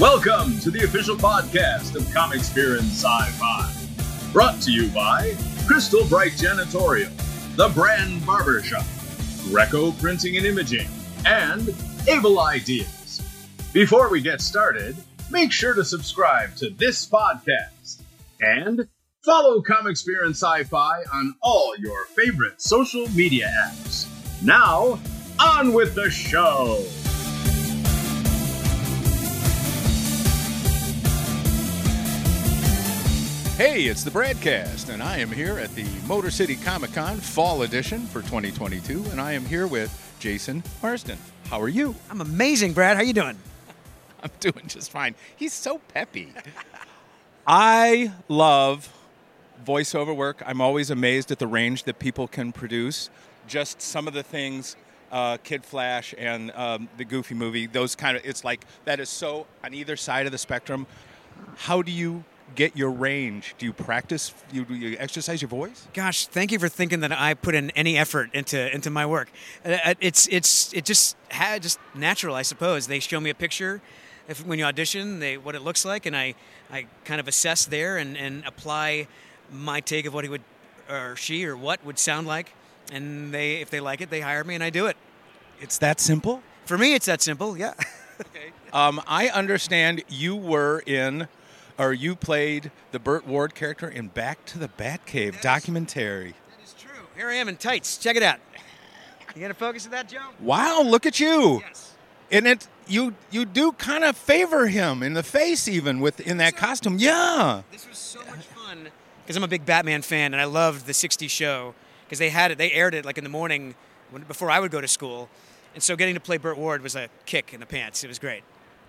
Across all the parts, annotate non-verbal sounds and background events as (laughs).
Welcome to the official podcast of Comic Spear and Sci-Fi. Brought to you by Crystal Bright Janitorial, The Brand Barbershop, Greco Printing and Imaging, and Able Ideas. Before we get started, make sure to subscribe to this podcast and follow Comic Spear and Sci-Fi on all your favorite social media apps. Now, on with the show! Hey, it's the broadcast, and I am here at the Motor City Comic Con Fall Edition for 2022, and I am here with Jason Marsden. How are you? I'm amazing, Brad. How are you doing? (laughs) I'm doing just fine. He's so peppy. I love voiceover work. I'm always amazed at the range that people can produce. Just some of the things, uh, Kid Flash and um, the Goofy movie, those kind of, it's like that is so on either side of the spectrum. How do you get your range? Do you practice? You, do you exercise your voice? Gosh, thank you for thinking that I put in any effort into into my work. Uh, It's it's it just had just natural, I suppose. They show me a picture. If, when you audition, they what it looks like, and I, I kind of assess there and, and apply my take of what he would or she or what would sound like, and they if they like it, they hire me and I do it. It's that simple? For me, it's that simple. Yeah. (laughs) Um, I understand you were in, or you played the Burt Ward character in Back to the Batcave documentary. That is true. Here I am in tights. Check it out. You gonna focus on that, Joe? Wow, look at you! Yes. And it you you do kind of favor him in the face even with in that costume. Yeah. This was so much fun because I'm a big Batman fan and I loved the '60s show because they had it. They aired it like in the morning when, before I would go to school, and so getting to play Burt Ward was a kick in the pants. It was great.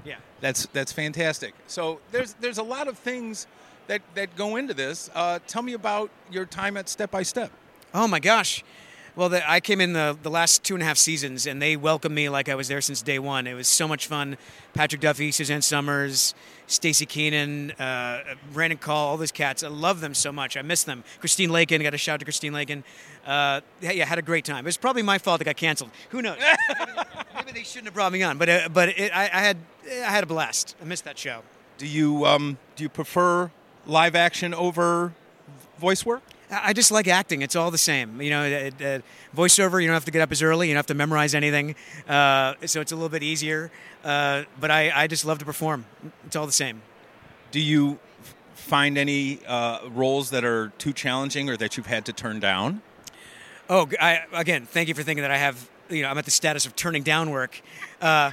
Yeah. That's that's fantastic. So there's there's a lot of things that that go into this. Uh, tell me about your time at Step by Step. Oh my gosh. Well, the, I came in the, the last two and a half seasons, and they welcomed me like I was there since day one. It was so much fun. Patrick Duffy, Suzanne Somers, Staci Keanan, uh, Brandon Call, all those cats. I love them so much. I miss them. Christine Lakin, got a shout out to Christine Lakin. Uh, yeah, had a great time. It was probably my fault it got canceled. Who knows? (laughs) Maybe they shouldn't have brought me on, but uh, but it, I, I had I had a blast. I missed that show. Do you um, do you prefer live action over voice work? I just like acting. It's all the same. You know, uh, uh, voiceover, you don't have to get up as early. You don't have to memorize anything. Uh, so it's a little bit easier. Uh, but I, I just love to perform. It's all the same. Do you find any uh, roles that are too challenging or that you've had to turn down? Oh, I, again, thank you for thinking that I have, you know, I'm at the status of turning down work. Uh,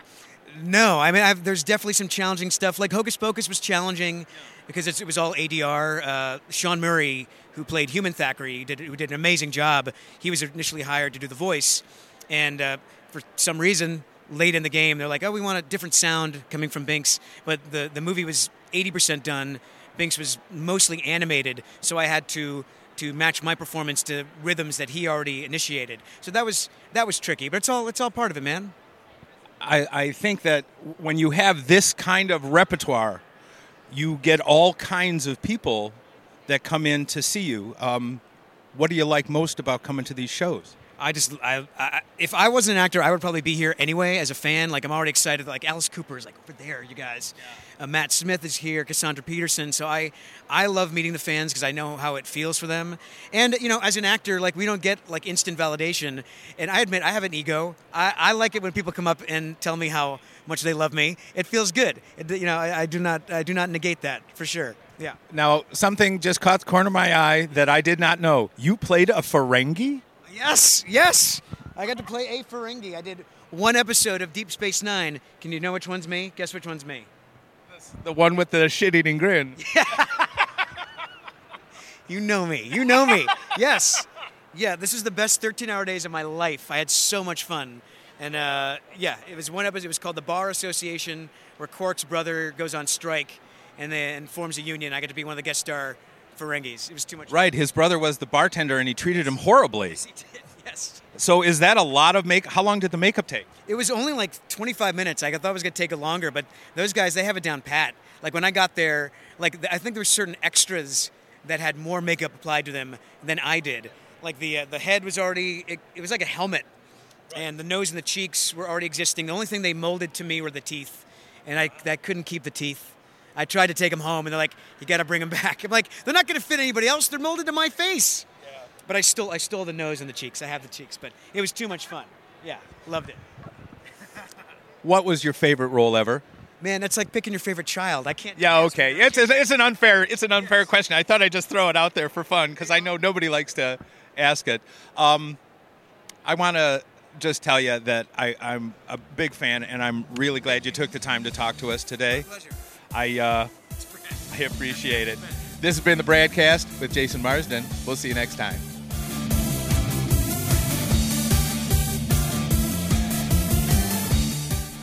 no, I mean, I've, there's definitely some challenging stuff. Like Hocus Pocus was challenging because it was all ADR. Uh, Sean Murray, who played Human Thackery, did, who did an amazing job. He was initially hired to do the voice, and uh, for some reason, late in the game, they're like, "Oh, we want a different sound coming from Binx." But the the movie was 80% done. Binx was mostly animated, so I had to to match my performance to rhythms that he already initiated. So that was that was tricky, but it's all it's all part of it, man. I, I think that when you have this kind of repertoire, you get all kinds of people that come in to see you. Um, what do you like most about coming to these shows? I just, I, I, if I wasn't an actor, I would probably be here anyway as a fan. Like I'm already excited. Like Alice Cooper is like over there, you guys. Uh, Matt Smith is here, Cassandra Peterson. So I, I love meeting the fans because I know how it feels for them. And you know, as an actor, like we don't get like instant validation. And I admit I have an ego. I, I like it when people come up and tell me how much they love me. It feels good. It, you know, I, I do not, I do not negate that for sure. Yeah. Now, something just caught the corner of my eye that I did not know. You played a Ferengi? Yes, yes. I got to play a Ferengi. I did one episode of Deep Space Nine. Can you know which one's me? Guess which one's me. The one with the shit eating grin. (laughs) You know me. You know me. yes. Yeah, this is the best 13 hour days of my life. I had so much fun. And uh, yeah, it was one episode. It was called the Bar Association, where Quark's brother goes on strike and then forms a union. I got to be one of the guest star Ferengis. It was too much. Right, his brother was the bartender and he treated him horribly. Yes, he did. Yes. So is that a lot of make? How long did the makeup take? It was only like 25 minutes. I thought it was going to take it longer, but those guys, they have it down pat. Like when I got there, like I think there were certain extras that had more makeup applied to them than I did. Like the uh, the head was already, it, it was like a helmet, and the nose and the cheeks were already existing. The only thing they molded to me were the teeth, and I that couldn't keep the teeth. I tried to take them home, and they're like, "You got to bring them back." I'm like, "They're not going to fit anybody else. They're molded to my face." But I still, I stole the nose and the cheeks. I have the cheeks, but it was too much fun. Yeah, loved it. (laughs) What was your favorite role ever? Man, that's like picking your favorite child. I can't. Yeah, okay. It's, it's, it's an unfair it's an unfair question. I thought I'd just throw it out there for fun because I know nobody likes to ask it. Um, I want to just tell you that I, I'm a big fan, and I'm really glad you took the time to talk to us today. I uh, I appreciate it. This has been the broadcast with Jason Marsden. We'll see you next time.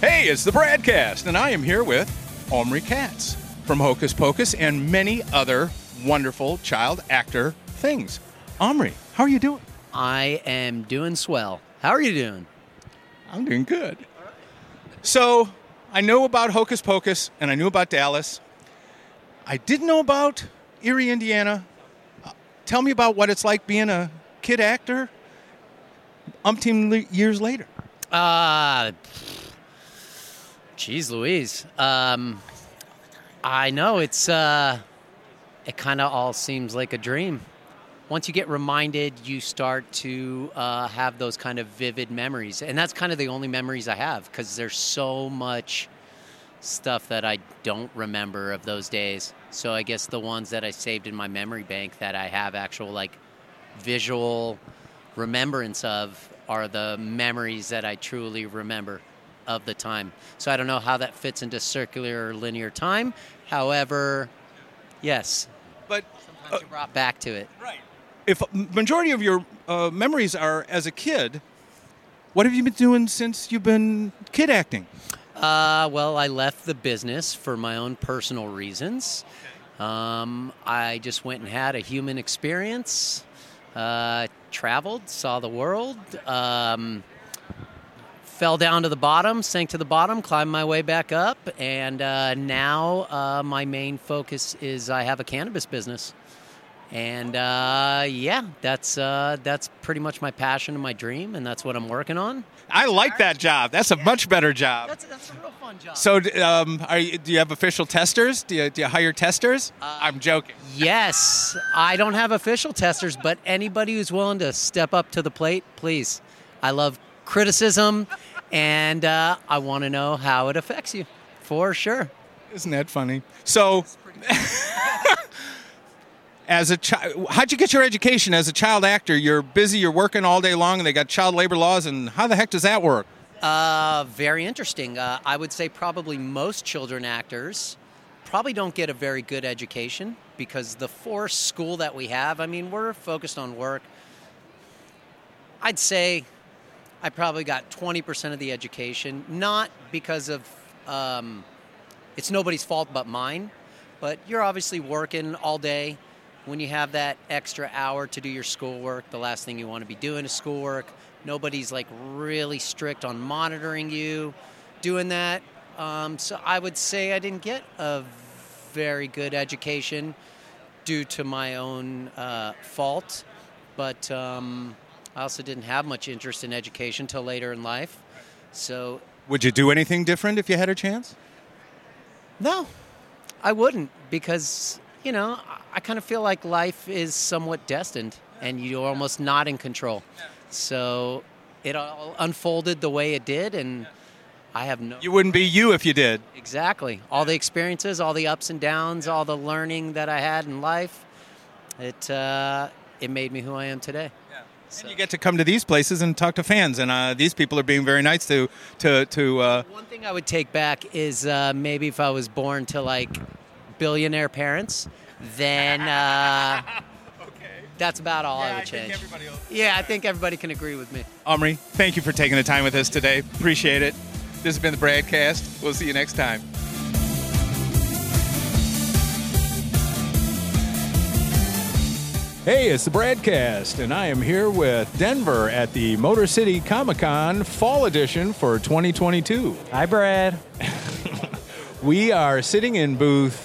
Hey, it's the broadcast, and I am here with Omri Katz from Hocus Pocus and many other wonderful child actor things. Omri, how are you doing? I am doing swell. How are you doing? I'm doing good. So, I know about Hocus Pocus and I knew about Dallas. I didn't know about Eerie, Indiana. Uh, Tell me about what it's like being a kid actor umpteen years later. Uh, geez, Louise. Um, I know it's. Uh, it kind of all seems like a dream. Once you get reminded, you start to uh, have those kind of vivid memories, and that's kind of the only memories I have because there's so much stuff that I don't remember of those days. So I guess the ones that I saved in my memory bank that I have actual like visual remembrance of are the memories that I truly remember of the time. So I don't know how that fits into circular or linear time. However, yes, But sometimes you're brought back to it. Right. If majority of your uh, memories are as a kid, what have you been doing since you've been kid acting? Uh, well, I left the business for my own personal reasons. Um, I just went and had a human experience, uh, traveled, saw the world, um, fell down to the bottom, sank to the bottom, climbed my way back up, and uh, now uh, my main focus is I have a cannabis business. And uh, yeah, that's uh, that's pretty much my passion and my dream, and that's what I'm working on. I like that job. That's a much better job. That's, that's a real fun job. So, um, are you, do you have official testers? Do you, do you hire testers? I'm joking. Yes, I don't have official testers, but anybody who's willing to step up to the plate, please. I love criticism, and uh, I want to know how it affects you, for sure. Isn't that funny? So, (laughs) as a child, how'd you get your education as a child actor? You're busy, you're working all day long, and they got child labor laws, and how the heck does that work? Uh, very interesting. Uh, I would say probably most children actors probably don't get a very good education because the forced school that we have, I mean, we're focused on work. I'd say I probably got 20% of the education, not because of um, it's nobody's fault but mine, but you're obviously working all day. When you have that extra hour to do your schoolwork, the last thing you want to be doing is schoolwork. Nobody's like really strict on monitoring you doing that. Um, so I would say I didn't get a very good education due to my own uh, fault, but um, I also didn't have much interest in education till later in life. So Would you do anything different if you had a chance? no, I wouldn't because you know I- kind of feel like life is somewhat destined, and you're almost not in control. So it all unfolded the way it did, and I have no You wouldn't be you if you did. exactly all the experiences, all the ups and downs, all the learning that I had in life. It uh, it made me who I am today. And you get to come to these places and talk to fans, and uh, these people are being very nice to to to. Uh, One thing I would take back is uh, maybe if I was born to like billionaire parents, then uh, (laughs) that's about all I would change. Yeah, I think everybody can agree with me. Omri, thank you for taking the time with us today. Appreciate it. This has been the broadcast. We'll see you next time. Hey, it's the broadcast, and I am here with Denver at the Motor City Comic Con Fall Edition for 2022. Hi, Brad. (laughs) We are sitting in booth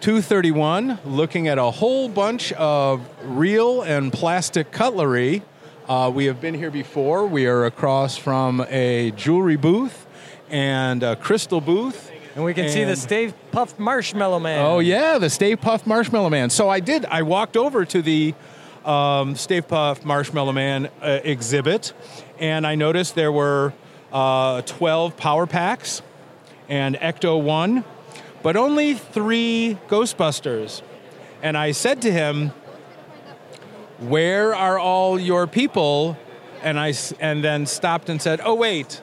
231 looking at a whole bunch of real and plastic cutlery. Uh, we have been here before. We are across from a jewelry booth and a crystal booth. And we can see the And- Stay Puft Marshmallow Man. Oh yeah, the Stay Puft Marshmallow Man. So I did. I walked over to the um, Stay Puft Marshmallow Man uh, exhibit, and I noticed there were uh, 12 power packs and Ecto One, but only three Ghostbusters. And I said to him, "Where are all your people?" And I and then stopped and said, "Oh wait,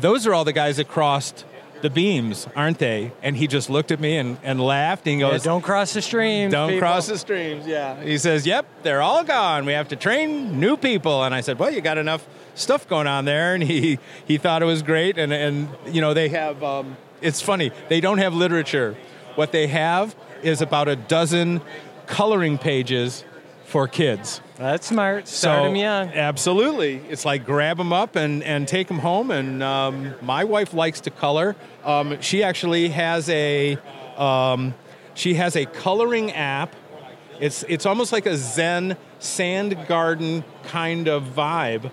those are all the guys that crossed." The beams, aren't they? And he just looked at me and, and laughed and he Yeah, goes, don't cross the streams. don't people. cross the streams. Yeah. He says, "Yep, they're all gone. We have to train new people." And I said, "Well, you got enough stuff going on there." And he he thought it was great. And and you know they have. Um, it's funny. They don't have literature. What they have is about a dozen coloring pages for kids. That's smart. Start So, them young. Absolutely. It's like grab them up and, and take them home. And um, my wife likes to color. Um, she actually has a um, she has a coloring app. It's it's almost like a Zen sand garden kind of vibe.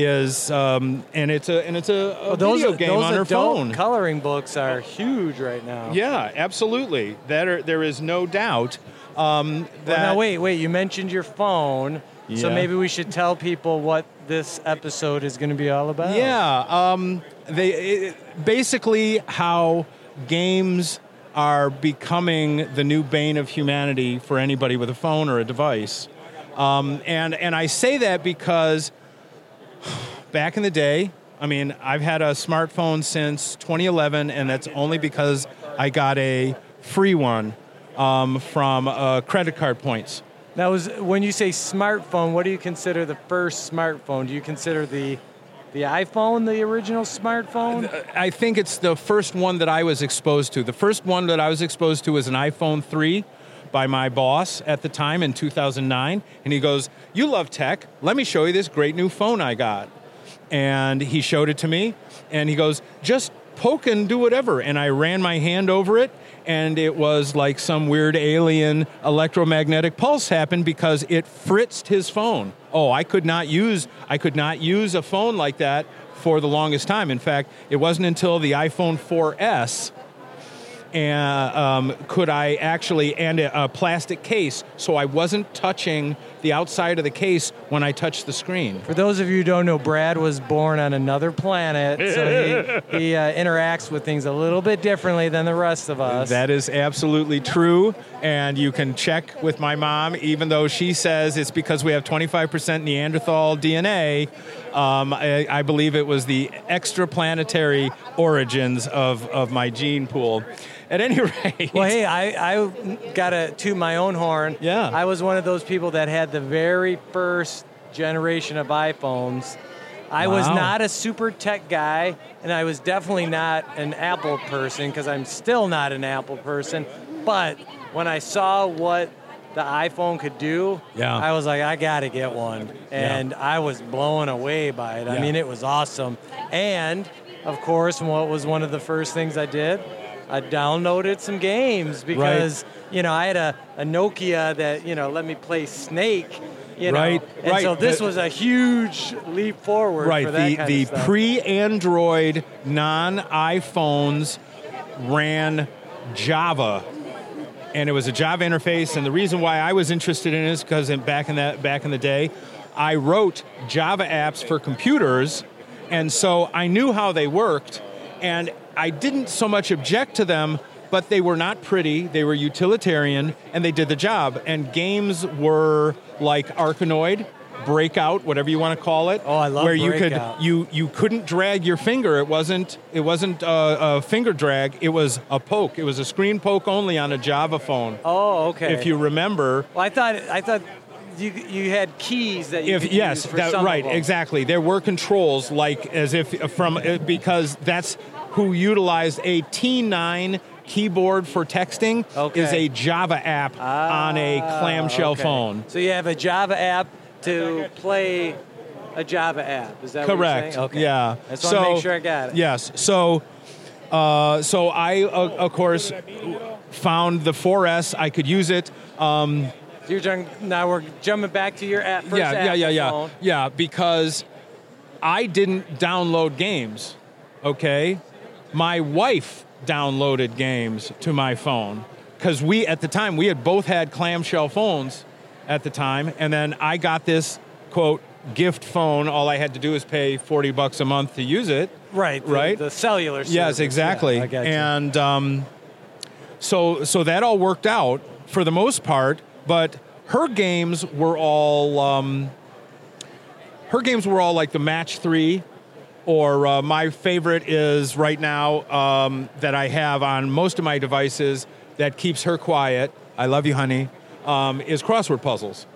Is um, and it's a and it's a, a Well, those video game those on her phone. coloring books are huge right now. yeah, absolutely. That are, there is no doubt. Um, that Well, now wait, wait. You mentioned your phone, so maybe we should tell people what this episode is going to be all about. Yeah, um, they it, basically how games are becoming the new bane of humanity for anybody with a phone or a device, um, and and I say that because back in the day, I mean, I've had a smartphone since 2011, and that's only because I got a free one um, from uh, credit card points. Now, is when you say smartphone, what do you consider the first smartphone? Do you consider the the iPhone the original smartphone? I think it's the first one that I was exposed to. The first one that I was exposed to was an iPhone 3 by my boss at the time in 2009. And he goes, You love tech. Let me show you this great new phone I got. And he showed it to me. And he goes, Just poke and do whatever. And I ran my hand over it. And it was like some weird alien electromagnetic pulse happened because it fritzed his phone. Oh, I could not use I could not use a phone like that for the longest time. In fact, it wasn't until the iPhone 4S and um, could I actually and a, a plastic case, so I wasn't touching the outside of the case when I touched the screen. For those of you who don't know, Brad was born on another planet, so he, (laughs) he uh, interacts with things a little bit differently than the rest of us. That is absolutely true, and you can check with my mom, even though she says it's because we have 25% Neanderthal DNA. Um, I, I believe it was the extraplanetary origins of, of my gene pool. At any (laughs) rate, Well, hey, I, I got to toot my own horn. Yeah. I was one of those people that had the very first generation of iPhones. I was not a super tech guy, and I was definitely not an Apple person because I'm still not an Apple person. But when I saw what the iPhone could do, Yeah. I was like, I got to get one. And I was blown away by it. I mean, it was awesome. And, of course, what was one of the first things I did? I downloaded some games because you know I had a, a Nokia that you know let me play Snake. You know, Right, and right. so this The- was a huge leap forward. right for that the, the pre-android non-iphones ran java and it was a java interface and the reason why i was interested in it is because in, back in that back in the day i wrote java apps for computers and so i knew how they worked and i didn't so much object to them but they were not pretty they were utilitarian and they did the job and games were like arkanoid breakout whatever you want to call it Oh, I love where you could you you couldn't drag your finger. It wasn't it wasn't a, a finger drag. It was a poke. It was a screen poke only on a Java phone. Oh, okay. If you remember, well, I thought I thought you you had keys that you if could yes, that, right, exactly. There were controls like as if from because that's who utilized a T9 keyboard for texting Okay. is a Java app on a Ah, clamshell okay. phone. So you have a Java app to play a Java app. Is that what you're Correct. Okay. Yeah. I just So- make sure I got it. Yes. So, uh, so I, uh, of course, found the 4S. I could use it. Um, So you're trying, now we're jumping back to your app. First yeah, yeah, yeah, yeah, phone. yeah. Because I didn't download games. Okay, my wife downloaded games to my phone because we at the time we had both had clamshell phones at the time, and then I got this quote gift phone. All I had to do was pay forty bucks a month to use it. Right. The, Right. The cellular. Yes, exactly. Yeah, I got you. and um, so so that all worked out for the most part. But her games were all um, her games were all like the match three. Or uh, my favorite is right now um, that I have on most of my devices that keeps her quiet. I love you, honey. Um, is crossword puzzles.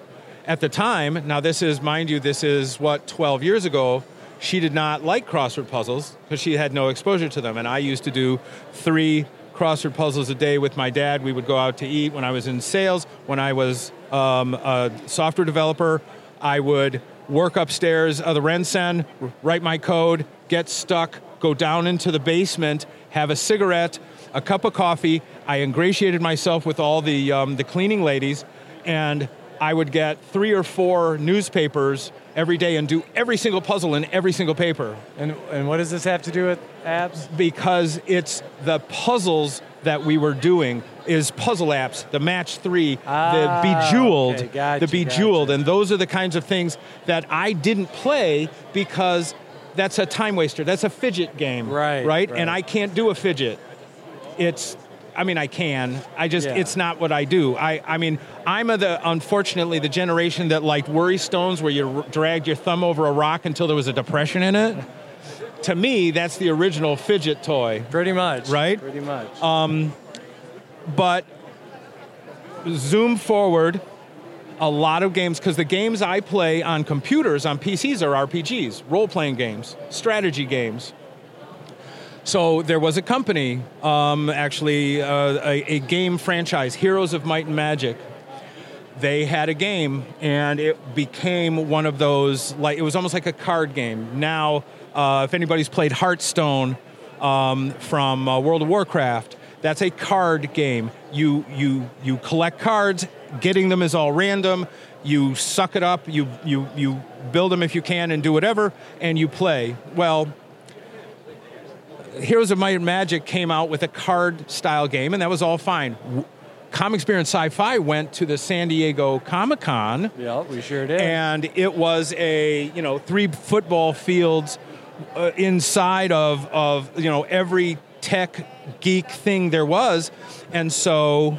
At the time, now this is, mind you, this is what 12 years ago. She did not like crossword puzzles because she had no exposure to them, and I used to do three crossword puzzles a day with my dad. We would go out to eat when I was in sales. When I was um, a software developer, I would work upstairs of the RenCen, write my code, get stuck, go down into the basement, have a cigarette, a cup of coffee. I ingratiated myself with all the um, the cleaning ladies, and I would get three or four newspapers every day and do every single puzzle in every single paper And and what does this have to do with apps? because it's the puzzles that we were doing is puzzle apps the match three Ah, the bejeweled okay, gotcha, the bejeweled gotcha. and those are the kinds of things that i didn't play because that's a time waster that's a fidget game Right, right, right. and i can't do a fidget it's I mean, I can. I just, Yeah. it's not what I do. I, I mean, I'm of the, unfortunately, the generation that liked worry stones where you r- dragged your thumb over a rock until there was a depression in it. To me, that's the original fidget toy. Pretty much. Right? Pretty much. Um, But zoom forward, a lot of games, because the games I play on computers, on PCs, are RPGs, role playing games, strategy games. So there was a company, um, actually, uh, a, a game franchise, Heroes of Might and Magic. They had a game, and it became one of those, like, it was almost like a card game. Now, uh, if anybody's played Hearthstone um, from uh, World of Warcraft, that's a card game. You, you, you collect cards, getting them is all random. You suck it up, you, you, you build them if you can, and do whatever, and you play. Well, Heroes of Might and Magic came out with a card style game, and that was all fine. Comic Experience Sci Fi went to the San Diego Comic Con, yeah, we sure did. and it was a you know three football fields uh, inside of of you know every tech geek thing there was, and so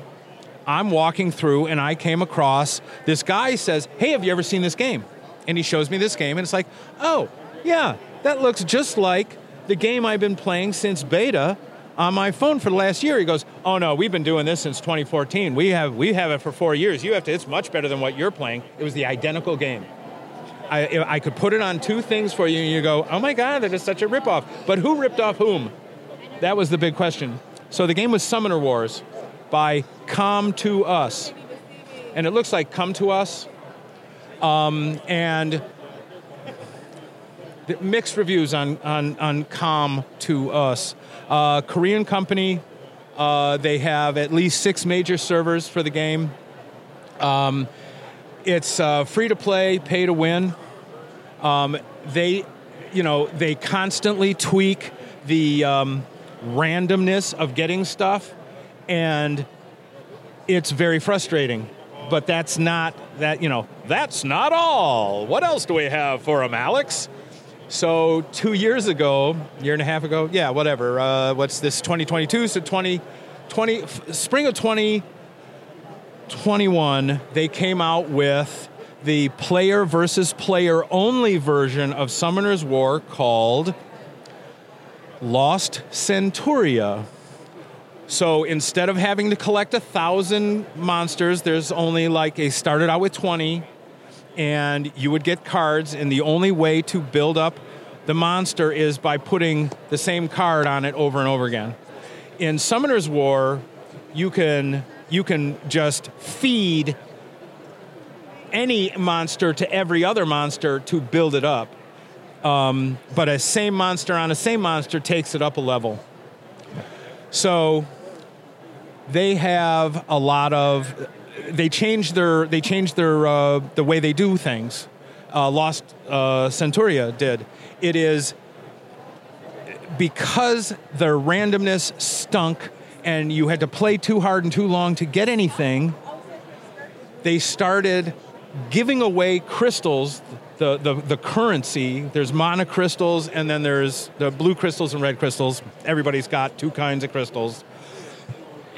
I'm walking through and I came across this guy says, "Hey, have you ever seen this game?" And he shows me this game, and it's like, "Oh, yeah, that looks just like the game I've been playing since beta." On my phone for the last year, he goes, "Oh no, we've been doing this since 2014. We have we have it for four years. You have to. It's much better than what you're playing. It was the identical game. I, I could put it on two things for you, and you go, oh my god, that is such a ripoff. But who ripped off whom? That was the big question. So the game was Summoners War by Com2uS, and it looks like Com2uS, um, and mixed reviews on on on Come to Us. Uh, Korean company. Uh, they have at least six major servers for the game. Um, it's uh, free to play, pay to win. Um, they, you know, they constantly tweak the um, randomness of getting stuff, and it's very frustrating. But that's not that you know. That's not all. What else do we have for them, Alex? So two years ago, year and a half ago, yeah, whatever. Uh, what's this? 2022. So 20, 20 f- spring of 2021, they came out with the player versus player only version of Summoners War called Lost Centuria. So instead of having to collect a thousand monsters, there's only like a started out with 20 and you would get cards, and the only way to build up the monster is by putting the same card on it over and over again. In Summoners War, you can you can just feed any monster to every other monster to build it up. Um, but a same monster on a same monster takes it up a level. So they have a lot of they changed their they changed their uh, the way they do things. Uh, Lost uh, Centuria did. It is because the randomness stunk and you had to play too hard and too long to get anything, they started giving away crystals, the, the, the currency. There's monocrystals and then there's the blue crystals and red crystals. Everybody's got two kinds of crystals.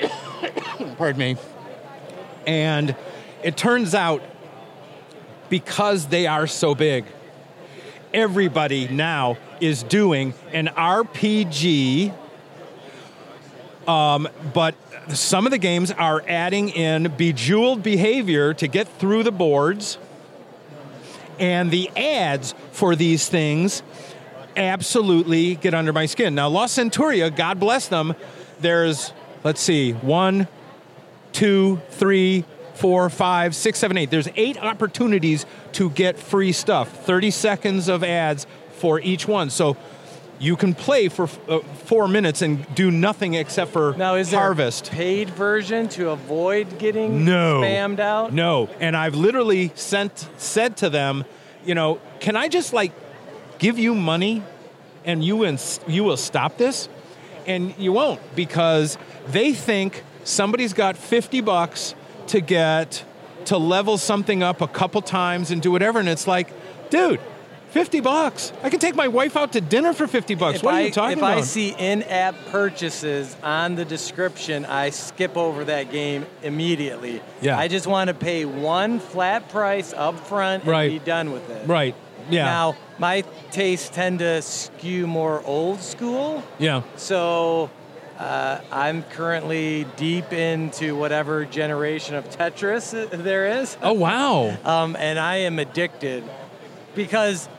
(coughs) Pardon me. And it turns out because they are so big, everybody now is doing an RPG. Um, but some of the games are adding in bejeweled behavior to get through the boards. And the ads for these things absolutely get under my skin. Now, Lost Centuria, God bless them, there's, let's see, one, two, three, four, five, six, seven, eight. There's eight opportunities to get free stuff. 30 seconds of ads for each one. So you can play for uh, four minutes and do nothing except for Now, is there harvest. a paid version to avoid getting No. spammed out? No, and I've literally sent said to them, you know, can I just like give you money, and you ins- you will stop this, and you won't because they think somebody's got fifty bucks to get to level something up a couple times and do whatever, and it's like, dude. 50 bucks. I can take my wife out to dinner for 50 bucks. If what are you talking if about? If I see in-app purchases on the description, I skip over that game immediately. Yeah. I just want to pay one flat price up front and Right. be done with it. right. Yeah. Now, my tastes tend to skew more old school, yeah. so uh, I'm currently deep into whatever generation of Tetris (laughs) there is. Oh wow. (laughs) um, and I am addicted because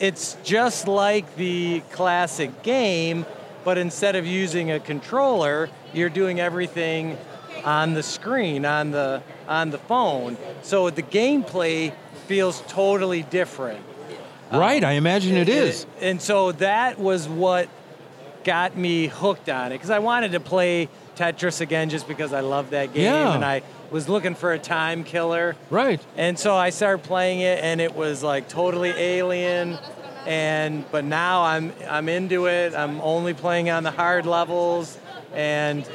it's just like the classic game, but instead of using a controller, you're doing everything on the screen on the on the phone. So the gameplay feels totally different. right. I imagine it uh, is. And so that was what got me hooked on it because I wanted to play Tetris again just because I love that game Yeah. and I was looking for a time killer. Right. And so I started playing it, and it was like totally alien. And but now I'm I'm into it. I'm only playing on the hard levels, and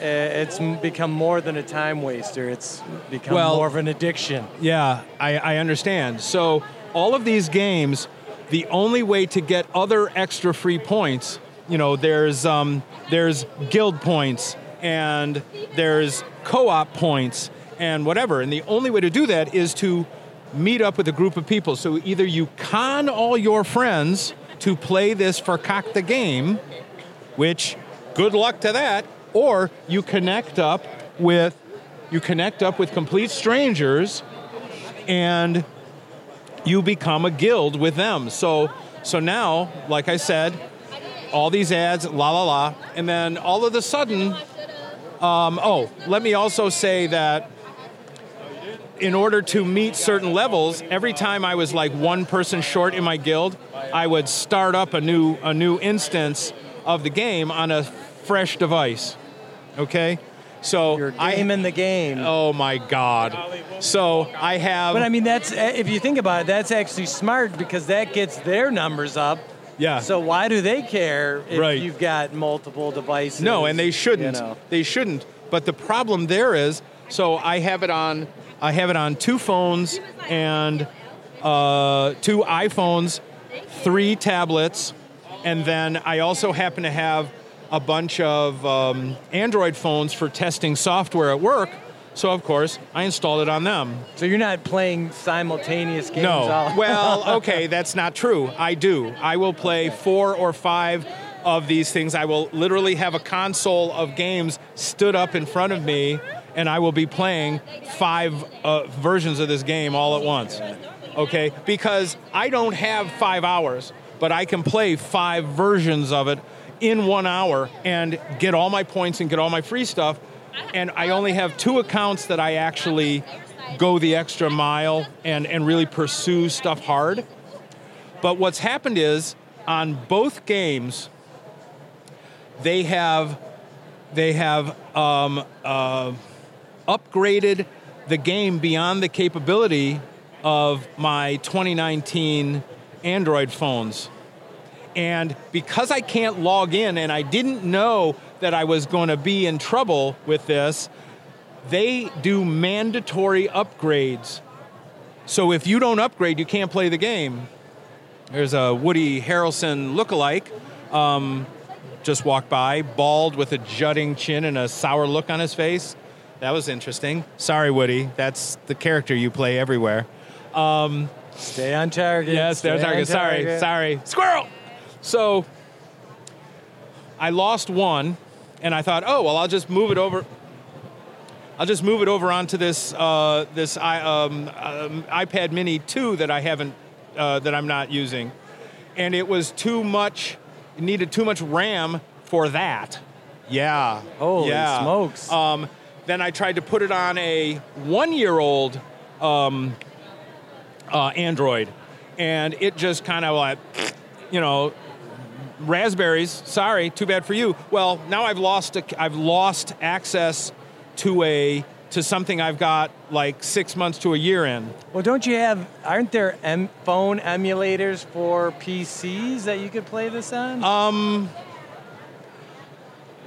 it's become more than a time waster. It's become Well- more of an addiction. Yeah, I, I understand. So all of these games, the only way to get other extra free points, you know, there's um, there's guild points and there's co-op points and whatever, and the only way to do that is to meet up with a group of people. So either you con all your friends to play this for cock the game, which good luck to that, or you connect up with you connect up with complete strangers and you become a guild with them. So so now, like I said, all these ads, la la la, and then all of a sudden, um, oh, let me also say that in order to meet certain levels, every time I was like one person short in my guild, I would start up a new a new instance of the game on a fresh device. Okay, so I am in the game. Oh my God! So I have. But I mean, that's eh, if you think about it, that's actually smart because that gets their numbers up. Yeah. So why do they care if Right. you've got multiple devices? no, and they shouldn't. You know? They shouldn't. But the problem there is, so I have it on. I have it on two phones and uh, two iPhones, three tablets, and then I also happen to have a bunch of um, Android phones for testing software at work. So of course I installed it on them. So you're not playing simultaneous games. No. all- (laughs) well, okay, that's not true. I do. I will play four or five of these things. I will literally have a console of games stood up in front of me, and I will be playing five uh, versions of this game all at once. Okay? Because I don't have five hours, but I can play five versions of it in one hour and get all my points and get all my free stuff. And I only have two accounts that I actually go the extra mile and, and really pursue stuff hard. But what's happened is on both games, they have they have um, uh, upgraded the game beyond the capability of my 2019 Android phones. And because I can't log in and I didn't know that I was going to be in trouble with this, they do mandatory upgrades. So if you don't upgrade, you can't play the game. There's a Woody Harrelson lookalike. Um, just walked by, bald with a jutting chin and a sour look on his face. That was interesting. Sorry, Woody. That's the character you play everywhere. Um, Stay on target. yes, stay there's on target. Sorry, target. sorry. Squirrel! So I lost one, and I thought, oh, well, I'll just move it over. I'll just move it over onto this uh, this i um, um, iPad Mini 2 that I haven't uh, that I'm not using, and it was too much. It needed too much RAM for that. Yeah. Holy yeah. smokes. Um, then I tried to put it on a one-year-old um, uh, Android, and it just kind of like, you know, raspberries. Sorry, too bad for you. Well, now I've lost a, I've lost access to a to something I've got like six months to a year in. Well, don't you have? Aren't there em- phone emulators for PCs that you could play this on? Um,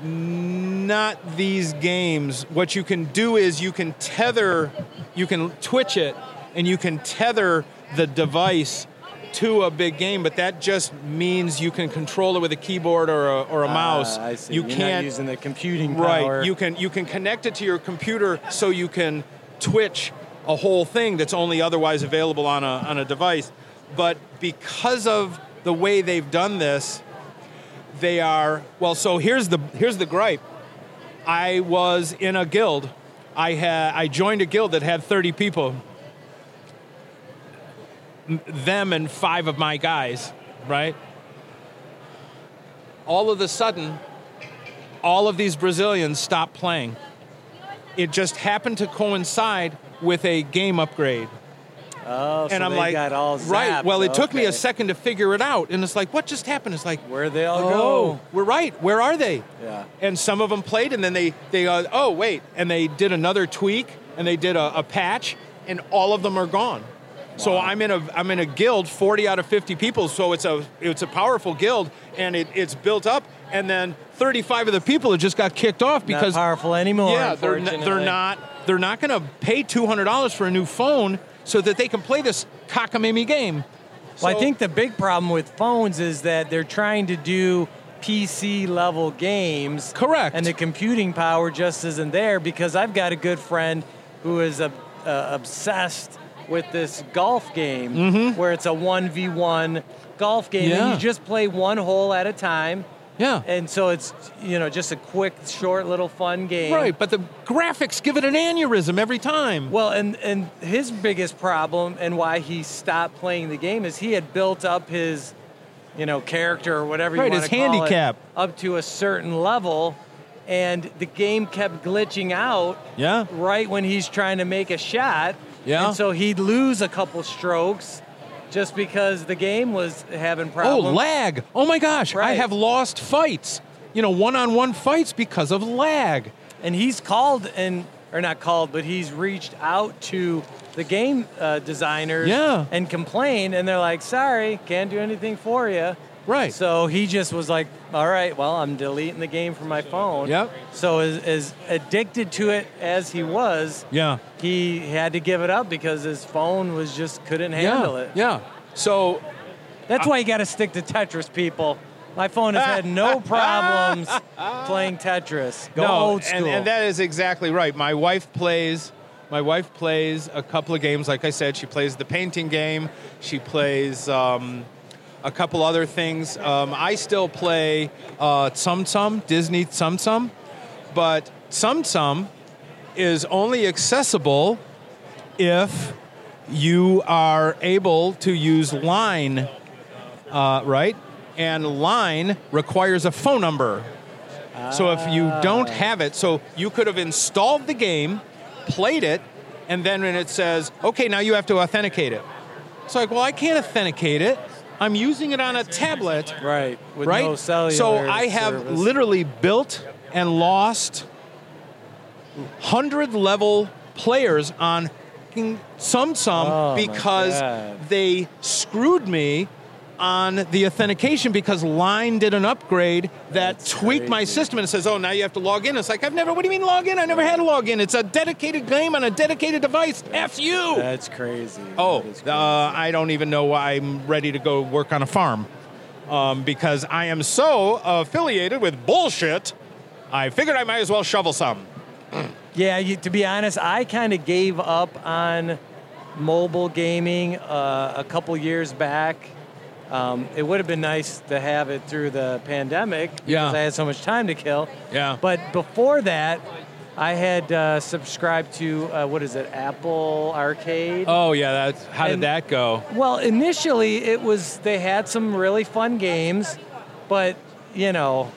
not these games. What you can do is you can tether, you can twitch it, and you can tether the device to a big game, but that just means you can control it with a keyboard or a, or a mouse. Ah, I see. You You're can't using the computing power. right. You can you can connect it to your computer so you can twitch a whole thing that's only otherwise available on a on a device. But because of the way they've done this, they are well. So here's the here's the gripe. I was in a guild. I had I joined a guild that had 30 people. Them and five of my guys, right? All of a sudden, all of these Brazilians stopped playing. It just happened to coincide with a game upgrade. oh, so and I'm they like, got all right. zapped. Well, it took me a second to figure it out, and it's like, what just happened? It's like, Where they all oh, go? we're right. Where are they? Yeah. And some of them played, and then they they uh, oh wait, and they did another tweak, and they did a, a patch, and all of them are gone. So I'm in a I'm in a guild, 40 out of 50 people. So it's a it's a powerful guild, and it, it's built up, and then 35 of the people have just got kicked off because not powerful anymore. yeah, they're n- they're not they're not going to pay two hundred dollars for a new phone so that they can play this cockamamie game. Well, I think the big problem with phones is that they're trying to do PC level games. Correct. And the computing power just isn't there because I've got a good friend who is uh, uh, obsessed with this golf game where it's a 1v1 golf game and Mm-hmm. You just play one hole at a time. yeah, And so it's, you know, just a quick, short, little fun game. right. But the graphics give it an aneurysm every time. Well, and and his biggest problem and why he stopped playing the game is he had built up his, you know, character or whatever you Right, want his to call handicap. it, up to a certain level, and the game kept glitching out Yeah. right when he's trying to make a shot. Yeah. And so he'd lose a couple strokes just because the game was having problems. Oh, lag! Oh my gosh, Right. I have lost fights. You know, one-on-one fights because of lag. and he's called and or not called, but he's reached out to the game uh, designers Yeah. and complained, and they're like, "Sorry, can't do anything for you." Right. So he just was like, "All right, well, I'm deleting the game from my phone." Yep. So as, as addicted to it as he was, Yeah. he had to give it up because his phone was just couldn't handle yeah. it. Yeah. So That's why you got to stick to Tetris, people. My phone has had no (laughs) problems playing Tetris. Go no, old school. And, and that is exactly right. My wife plays. My wife plays a couple of games. Like I said, she plays the painting game. She plays um, a couple other things. Um, I still play uh, Tsum Tsum, Disney Tsum Tsum, but Tsum Tsum is only accessible if you are able to use line, uh, right? And line requires a phone number. So if you don't have it, so you could have installed the game, played it, and then when it says, okay, now you have to authenticate it. It's like, well, I can't authenticate it. I'm using it on a tablet, right. With right? no cellular so I have service. literally built and lost hundred level players on Tsum Oh, because they screwed me on the authentication because Line did an upgrade that tweaked my system and it says, "Oh, now you have to log in." It's like I've never. What do you mean log in? I never had a login. It's a dedicated game on a dedicated device. F you. That's crazy. Oh, That is uh, I don't even know why I'm ready to go work on a farm um, because I am so affiliated with bullshit. I figured I might as well shovel some. (clears throat) Yeah, you, to be honest, I kind of gave up on mobile gaming uh, a couple years back. Um, it would have been nice to have it through the pandemic because Yeah. I had so much time to kill. Yeah. But before that, I had uh, subscribed to uh, what is it, Apple Arcade. Oh yeah, that's how did that go? Well, initially it was they had some really fun games, but you know,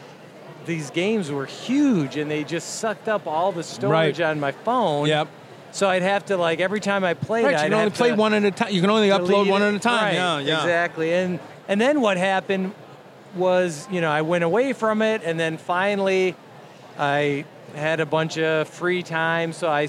these games were huge and they just sucked up all the storage Right. on my phone. Yep. So I'd have to like every time I played, Right, I'd you can only have play one at a time. You can only upload one at a time. Right, yeah, yeah. exactly. And and then what happened was, you know, I went away from it, and then finally, I had a bunch of free time, so I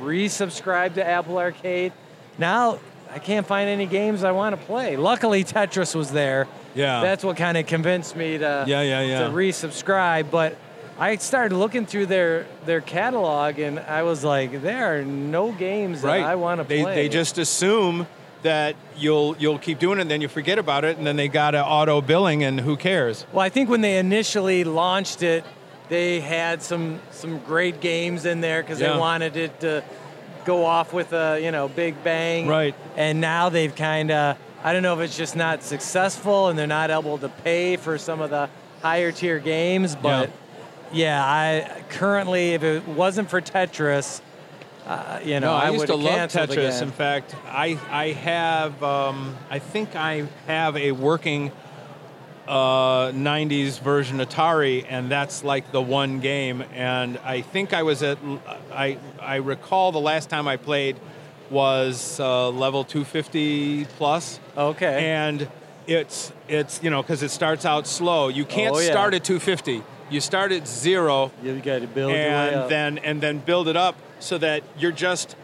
resubscribed to Apple Arcade. Now I can't find any games I want to play. Luckily, Tetris was there. Yeah. That's what kind of convinced me to Yeah, yeah, yeah. to resubscribe. But I started looking through their their catalog, and I was like, there are no games right. that I want to play. They just assume that you'll you'll keep doing it, and then you forget about it, and then they got a auto billing, and who cares? Well, I think when they initially launched it, they had some some great games in there because Yeah. they wanted it to go off with a you know big bang. Right. And now they've kind of I don't know if it's just not successful and they're not able to pay for some of the higher tier games, but yeah, I currently if it wasn't for Tetris, uh, you know, no, I, I, used would to love Tetris. again. In fact, I I have um, I think I have a working uh, 90s version Atari, and that's like the one game. And I think I was at I I recall the last time I played was uh, level 250 plus. Okay. and it's it's you know because it starts out slow. You can't Oh, yeah. start at 250. You start at zero, you got to build and up. then and then build it up so that you're just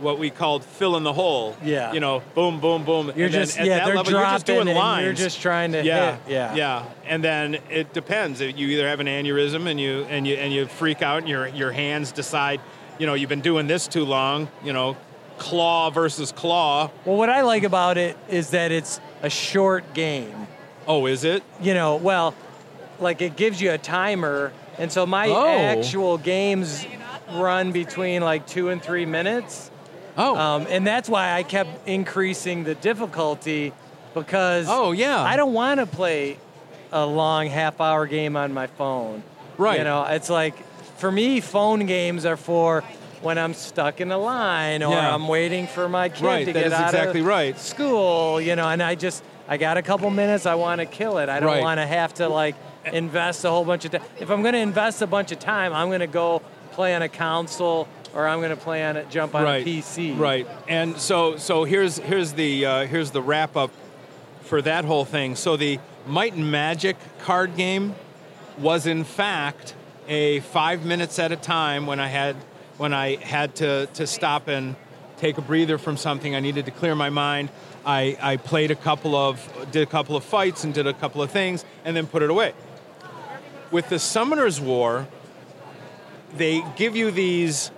what we called filling the hole. Yeah. You know, boom, boom, boom. You're and then just- at yeah, that they're level, you're just doing dropping lines. you're just trying to yeah, hit, yeah. yeah. And then it depends. You either have an aneurysm and you and you and you freak out, and your your hands decide, you know, you've been doing this too long. You know, claw versus claw. Well, what I like about it is that it's a short game. Oh, is it? You know, well, like it gives you a timer, and so my Oh. actual games run between like two and three minutes, Oh. um, and that's why I kept increasing the difficulty because Oh, yeah. I don't want to play a long half-hour game on my phone. Right. You know, it's like for me, phone games are for when I'm stuck in a line or Yeah. I'm waiting for my kid Right, to get out exactly of right. school, you know, and I just I got a couple minutes, I want to kill it. I don't Right. want to have to like invest a whole bunch of time. If I'm going to invest a bunch of time, I'm going to go play on a console or I'm going to play on it, jump on right. a PC. Right. And so so here's here's the uh, here's the wrap up for that whole thing. So the Might and Magic card game was in fact a five minutes at a time when I had when I had to to stop and take a breather from something. I needed to clear my mind. I, I played a couple of did a couple of fights and did a couple of things and then put it away. With the Summoners War, they give you these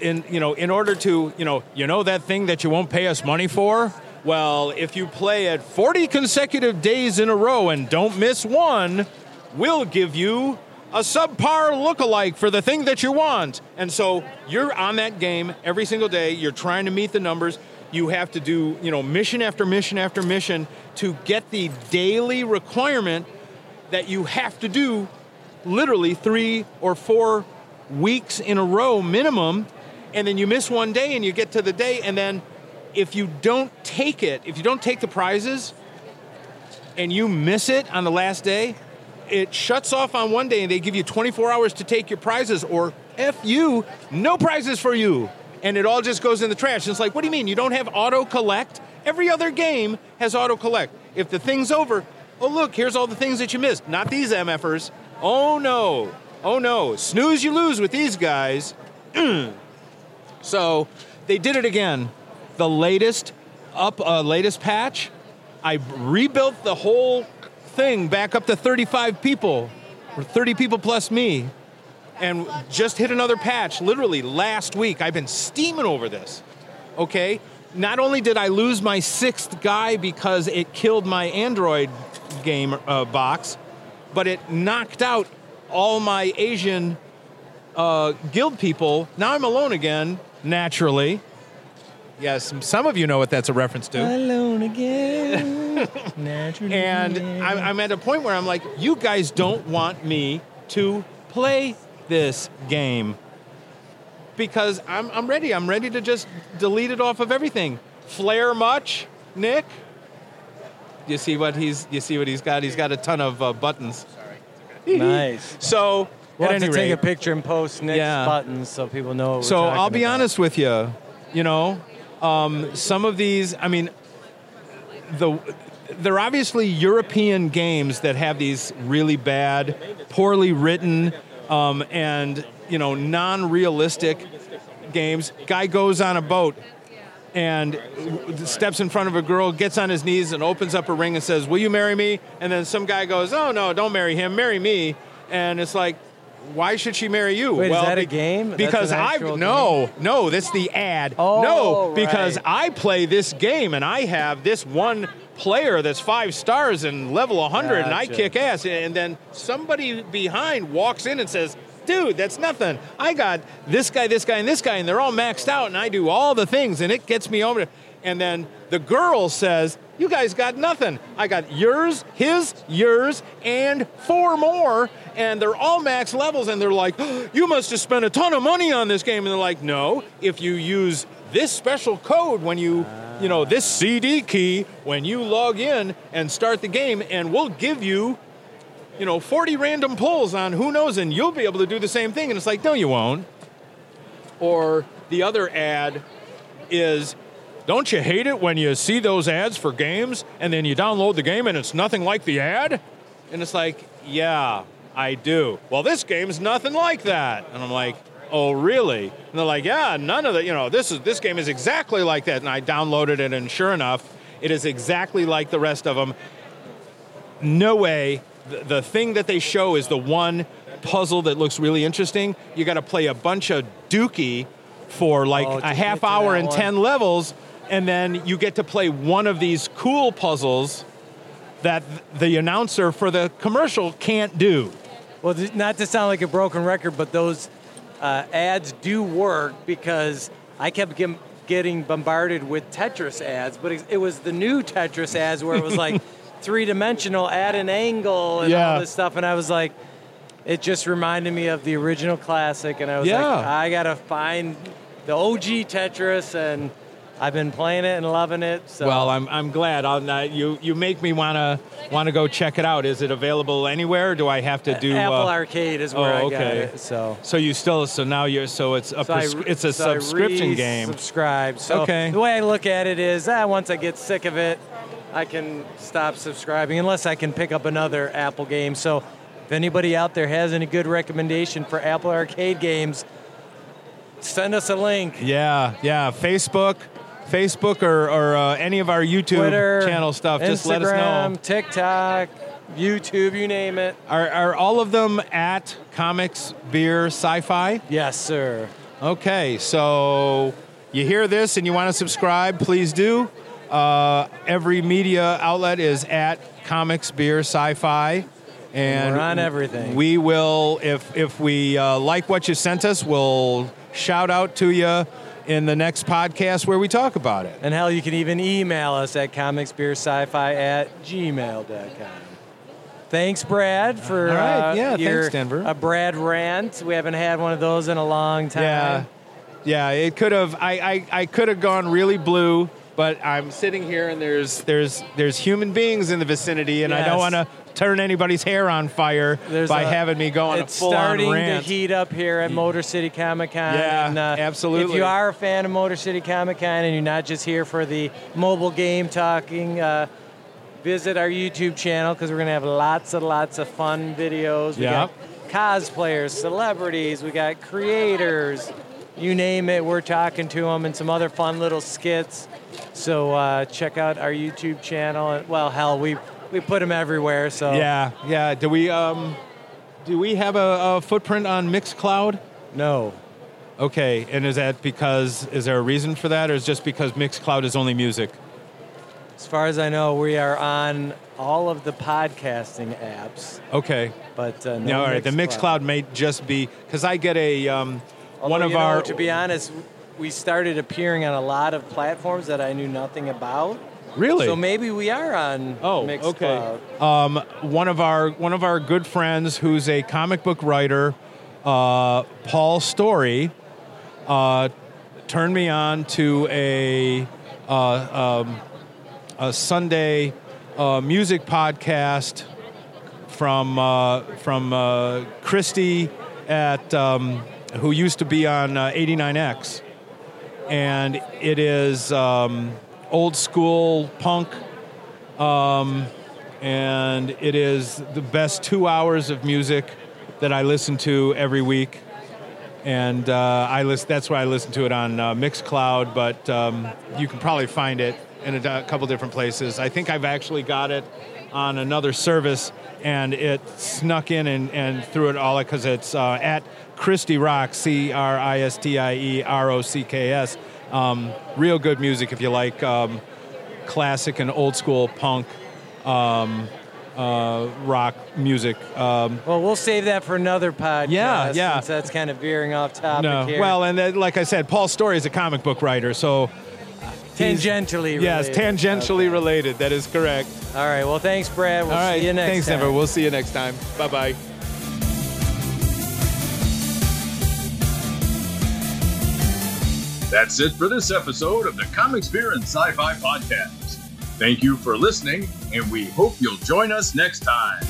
in you know in order to you know you know that thing that you won't pay us money for? Well if you play it 40 consecutive days in a row and don't miss one we'll give you a subpar look-alike for the thing that you want. And so you're on that game every single day. You're trying to meet the numbers. You have to do you know mission after mission after mission to get the daily requirement that you have to do literally three or four weeks in a row minimum, and then you miss one day and you get to the day, and then if you don't take it, if you don't take the prizes and you miss it on the last day, it shuts off on one day and they give you 24 hours to take your prizes, or F you, no prizes for you. And it all just goes in the trash. It's like, what do you mean? You don't have auto collect? Every other game has auto collect. If the thing's over, oh, look, here's all the things that you missed. Not these MFers. Oh, no. Oh, no. Snooze, you lose with these guys. (clears throat) so they did it again. The latest up, uh, latest patch, I rebuilt the whole thing back up to 35 people, or 30 people plus me, and just hit another patch literally last week. I've been steaming over this. Okay? Not only did I lose my sixth guy because it killed my Android game uh, box, but it knocked out all my Asian uh, guild people. Now I'm alone again, naturally. Yes, some of you know what that's a reference to. Alone again. (laughs) naturally. And I'm, I'm at a point where I'm like, you guys don't want me to play this game because I'm, I'm ready. I'm ready to just delete it off of everything. Flare much, Nick? You see what he's you see what he's got? He's got a ton of uh, buttons. nice. So We'll have to take a picture and post Nick's Yeah. buttons so people know. What we're so I'll be about. honest with you. You know, um, some of these. I mean, the they're obviously European games that have these really bad, poorly written, um, and you know non-realistic games. Guy goes on a boat and steps in front of a girl, gets on his knees, and opens up a ring and says, "Will you marry me?" And then some guy goes, "Oh no, don't marry him, marry me." And it's like, why should she marry you? Wait, is well, that a game? Because I no, no, that's the ad. Oh, no, because right. I play this game and I have this one player that's five stars and level 100 and I kick ass. And then somebody behind walks in and says, Dude, that's nothing. I got this guy, this guy, and this guy, and they're all maxed out, and I do all the things, and it gets me over. And then the girl says, You guys got nothing. I got yours, his, yours, and four more, and they're all max levels, and they're like, oh, You must have spent a ton of money on this game. And they're like, No, if you use this special code when you, you know, this CD key when you log in and start the game, and we'll give you you know, 40 random pulls on who knows, and you'll be able to do the same thing. And it's like, no, you won't. Or the other ad is, don't you hate it when you see those ads for games and then you download the game and it's nothing like the ad? And it's like, yeah, I do. Well, this game's nothing like that. And I'm like, oh, really? And they're like, yeah, none of the, you know, this is this game is exactly like that. And I downloaded it, and sure enough, it is exactly like the rest of them no way. The, the thing that they show is the one puzzle that looks really interesting. You got to play a bunch of Dookie for like Oh, a half hour and one. 10 levels, and then you get to play one of these cool puzzles that the announcer for the commercial can't do. Well, not to sound like a broken record, but those uh, ads do work because I kept getting bombarded with Tetris ads, but it was the new Tetris ads where it was like (laughs) three dimensional, add an angle, and Yeah. all this stuff. And I was like, it just reminded me of the original classic, and I was Yeah. like, I gotta find the OG Tetris, and I've been playing it and loving it. So. Well, I'm, I'm glad. I'll, uh, you you make me wanna wanna go check it out. Is it available anywhere? Or do I have to do? Apple uh, Arcade is where oh, I got okay. it. So. so you still so now you're so it's a So pres- re- it's a so subscription game. Subscribe. So Okay. the way I look at it is, ah, once I get sick of it, I can stop subscribing unless I can pick up another Apple game. So if anybody out there has any good recommendation for Apple Arcade games, send us a link. Yeah, yeah. Facebook, Facebook, or, or uh, any of our YouTube Twitter, channel stuff. Instagram, Just let us know. TikTok, YouTube, you name it. Are, are all of them at Comics Beer Sci-Fi? Yes, sir. Okay, so you hear this and you want to subscribe, please do. Uh, every media outlet is at Comics Beer Sci-Fi. And we're on everything. We will, if if we uh, like what you sent us, we'll shout out to you in the next podcast where we talk about it. And hell, you can even email us at comicsbeersci-fi at gmail.com. Thanks, Brad, for All right. uh, Yeah, your, thanks, Denver. A Brad rant. We haven't had one of those in a long time. Yeah, yeah. It could have. I, I, I could have gone really blue, but I'm sitting here and there's there's there's human beings in the vicinity, and I don't want to turn anybody's hair on fire There's by a- having me go on a It's starting to heat up here at Motor City Comic Con. Yeah, and, uh, absolutely. If you are a fan of Motor City Comic Con and you're not just here for the mobile game talking, uh, visit our YouTube channel because we're going to have lots and lots of fun videos. We Yep. got cosplayers, celebrities, we got creators, you name it, we're talking to them, and some other fun little skits. So uh, check out our YouTube channel. Well, hell, we we put them everywhere. So Yeah, yeah. Do we um, do we have a, a footprint on Mixcloud? no, Okay, and is that because is there a reason for that, or is it just because Mixcloud is only music? as far as I know, we are on all of the podcasting apps, Okay. but uh, no. Yeah, all right. The Mixcloud may just be because I get a um, one of know, our to be honest, we started appearing on a lot of platforms that I knew nothing about. really. So maybe we are on Oh, Mixcloud. okay. Um, one of our one of our good friends, who's a comic book writer, uh, Paul Storrie, uh, turned me on to a uh, um, a Sunday uh, music podcast from uh, from uh, Cristie at um, who used to be on uh, 89X, and it is um, old school punk um, and it is the best two hours of music that I listen to every week. And uh, I list, that's why I listen to it on uh, Mixcloud, but um, you can probably find it in a, a couple different places. I think I've actually got it on another service, and it snuck in and, and threw it all because it's uh, at Cristie Rock, C R I S T I E R O C K S. Um, real good music if you like um, classic and old school punk um, uh, rock music. Um, Well, we'll save that for another podcast. Yeah, yeah. Since that's kind of veering off topic no, here. well, and then, like I said, Paul Storrie is a comic book writer, so he's- tangentially. yes, tangentially Okay. related. That is correct. All right. Well, thanks, Brad. We'll All right, see you next thanks, time. Denver. We'll see you next time. Bye bye. That's it for this episode of the Comics Beer and Sci Fi Podcast. Thank you for listening, and we hope you'll join us next time.